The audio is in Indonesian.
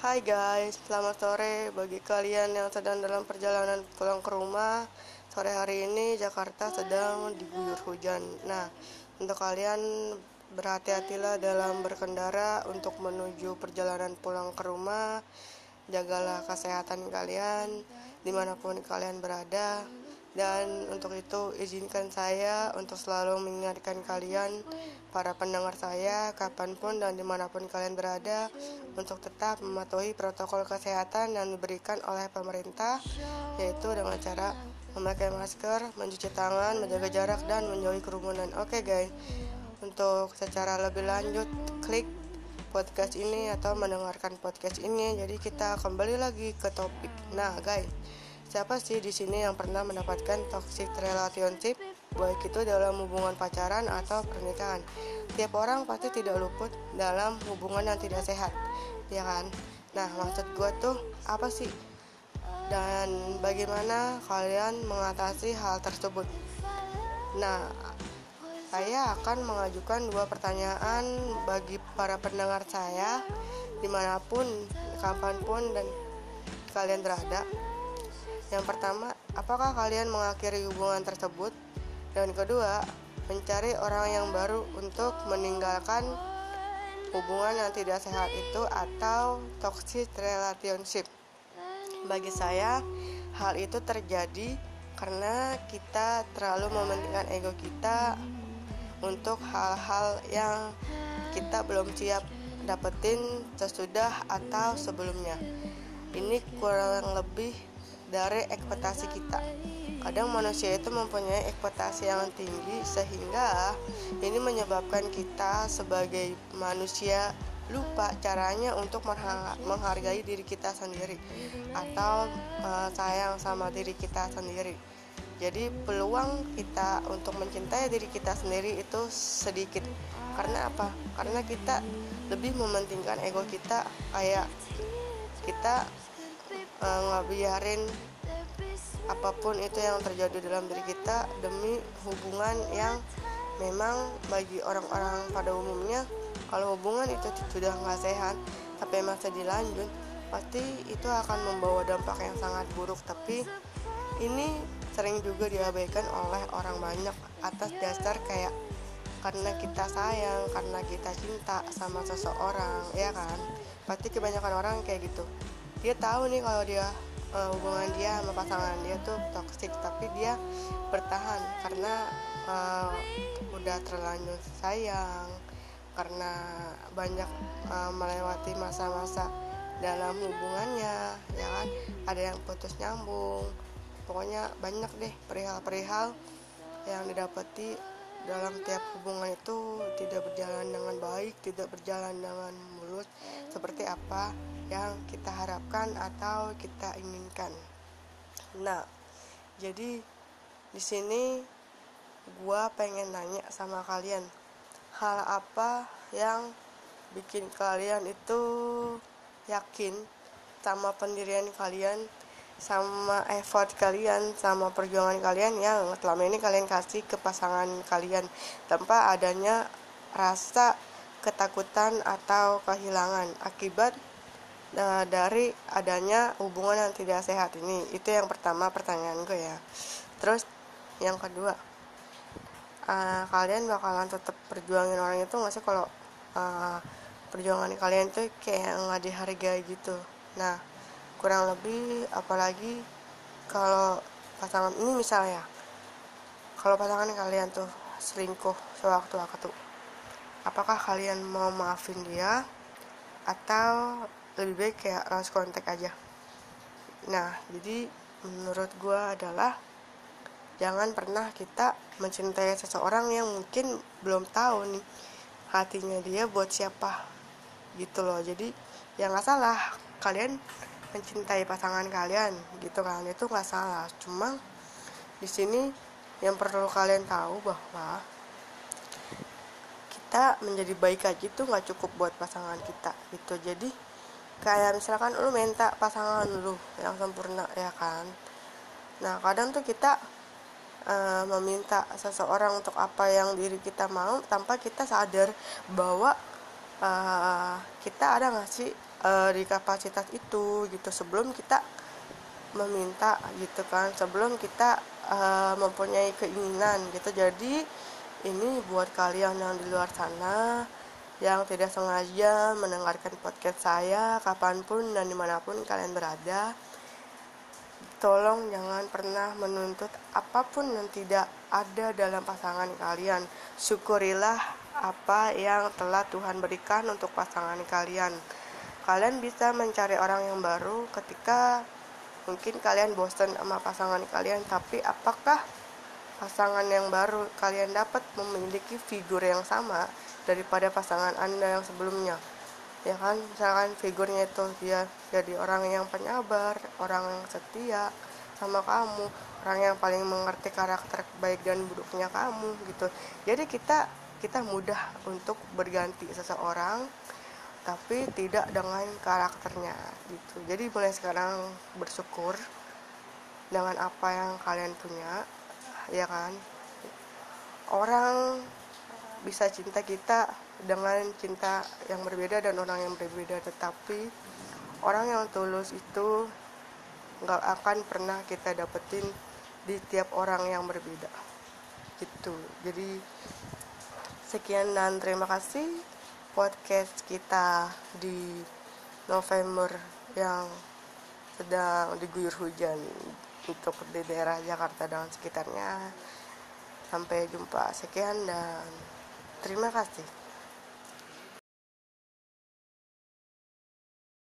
Hai guys, selamat sore bagi kalian yang sedang dalam perjalanan pulang ke rumah. Sore hari ini Jakarta sedang diguyur hujan. Nah, untuk kalian berhati-hatilah dalam berkendara untuk menuju perjalanan pulang ke rumah. Jagalah kesehatan kalian di mana pun kalian berada. Dan untuk itu izinkan saya untuk selalu mengingatkan kalian para pendengar saya kapan pun dan di mana pun kalian berada untuk tetap mematuhi protokol kesehatan yang diberikan oleh pemerintah yaitu dengan cara memakai masker, mencuci tangan, menjaga jarak dan menjauhi kerumunan. Oke okay, guys, untuk secara lebih lanjut klik podcast ini atau mendengarkan podcast ini. Jadi kita kembali lagi ke topik. Nah guys Siapa sih di sini yang pernah mendapatkan toxic relationship, baik itu dalam hubungan pacaran atau pernikahan? Tiap orang pasti tidak luput dalam hubungan yang tidak sehat, ya kan? Nah, maksud gue tuh apa sih? Dan bagaimana kalian mengatasi hal tersebut? Nah, saya akan mengajukan dua pertanyaan bagi para pendengar saya di mana pun, kapan pun, dan kalian berada yang pertama, apakah kalian mengakhiri hubungan tersebut? Dan kedua, mencari orang yang baru untuk meninggalkan hubungan yang tidak sehat itu atau toxic relationship. Bagi saya, hal itu terjadi karena kita terlalu mementingkan ego kita untuk hal-hal yang kita belum siap dapetin sesudah atau sebelumnya. Ini kurang lebih dari ekspektasi kita. Kadang manusia itu mempunyai ekspektasi yang tinggi sehingga ini menyebabkan kita sebagai manusia lupa caranya untuk menghargai diri kita sendiri atau uh, sayang sama diri kita sendiri. Jadi peluang kita untuk mencintai diri kita sendiri itu sedikit. Karena apa? Karena kita lebih mementingkan ego kita kayak kita Eh, nggak biarin apa pun itu yang terjadi dalam diri kita demi hubungan yang memang bagi orang-orang pada umumnya kalau hubungan itu sudah nggak sehat tapi masih dilanjut pasti itu akan membawa dampak yang sangat buruk. Tapi ini sering juga diabaikan oleh orang banyak atas dasar kayak karena kita sayang karena kita cinta sama seseorang ya kan? Pasti kebanyakan orang kayak gitu dia tahu nih kalau dia uh, hubungan dia sama pasangan dia tuh toksik tapi dia bertahan karena uh, udah terlanjur sayang karena banyak uh, melewati masa-masa dalam hubungannya ya kan? Ada yang putus nyambung pokoknya banyak deh perihal-perihal yang didapati dalam tiap hubungan itu tidak berjalan dengan baik, tidak berjalan dengan mulus seperti apa yang kita harapkan atau kita inginkan. Nah, jadi di sini gua pengen nanya sama kalian, hal apa yang bikin kalian itu yakin sama pendirian kalian, sama effort kalian, sama perjuangan kalian yang selama ini kalian kasih ke pasangan kalian tanpa adanya rasa ketakutan atau kehilangan akibat uh, dari adanya hubungan yang tidak sehat ini. Itu yang pertama pertanyaan gue ya. Terus yang kedua uh, kalian bakalan tetap perjuangin orang itu nggak sih kalau uh, perjuangan kalian tuh kayak nggak dihargai gitu? Nah kurang lebih apalagi kalau pasangan ini misalnya kalau pasangan kalian tuh selingkuh sewaktu-waktu apakah kalian mau maafin dia atau lebih baik kayak lost contact aja? Nah jadi menurut gue adalah jangan pernah kita mencintai seseorang yang mungkin belum tahu nih hatinya dia buat siapa gitu loh. Jadi ya nggak salah kalian mencintai pasangan kalian gitu kan. Itu nggak salah. Cuma di sini yang perlu kalian tahu bahwa kita menjadi baik aja itu nggak cukup buat pasangan kita gitu. Jadi kayak misalkan lu minta pasangan lu yang sempurna ya kan. Nah kadang tuh kita uh, meminta seseorang untuk apa yang diri kita mau tanpa kita sadar bahwa uh, kita ada nggak sih uh, di kapasitas itu gitu. Sebelum kita meminta gitu kan. Sebelum kita uh, mempunyai keinginan gitu. Jadi ini buat kalian yang di luar sana yang tidak sengaja mendengarkan podcast saya kapan pun dan di mana pun kalian berada tolong jangan pernah menuntut apa pun yang tidak ada dalam pasangan kalian. Syukurilah apa yang telah Tuhan berikan untuk pasangan kalian kalian bisa mencari orang yang baru ketika mungkin kalian bosan sama pasangan kalian. Tapi apakah pasangan yang baru kalian dapat memiliki figur yang sama daripada pasangan anda yang sebelumnya? Ya kan misalkan figurnya itu dia jadi orang yang penyabar orang yang setia sama kamu orang yang paling mengerti karakter baik dan buruknya kamu gitu. Jadi kita kita mudah untuk berganti seseorang tapi tidak dengan karakternya gitu. Jadi mulai sekarang bersyukur dengan apa yang kalian punya ya kan? Orang bisa cinta kita dengan cinta yang berbeda dan orang yang berbeda tetapi orang yang tulus itu nggak akan pernah kita dapetin di tiap orang yang berbeda gitu. Jadi sekian dan terima kasih podcast kita di November yang sedang diguyur hujan untuk di daerah Jakarta dan sekitarnya. Sampai jumpa. Sekian dan terima kasih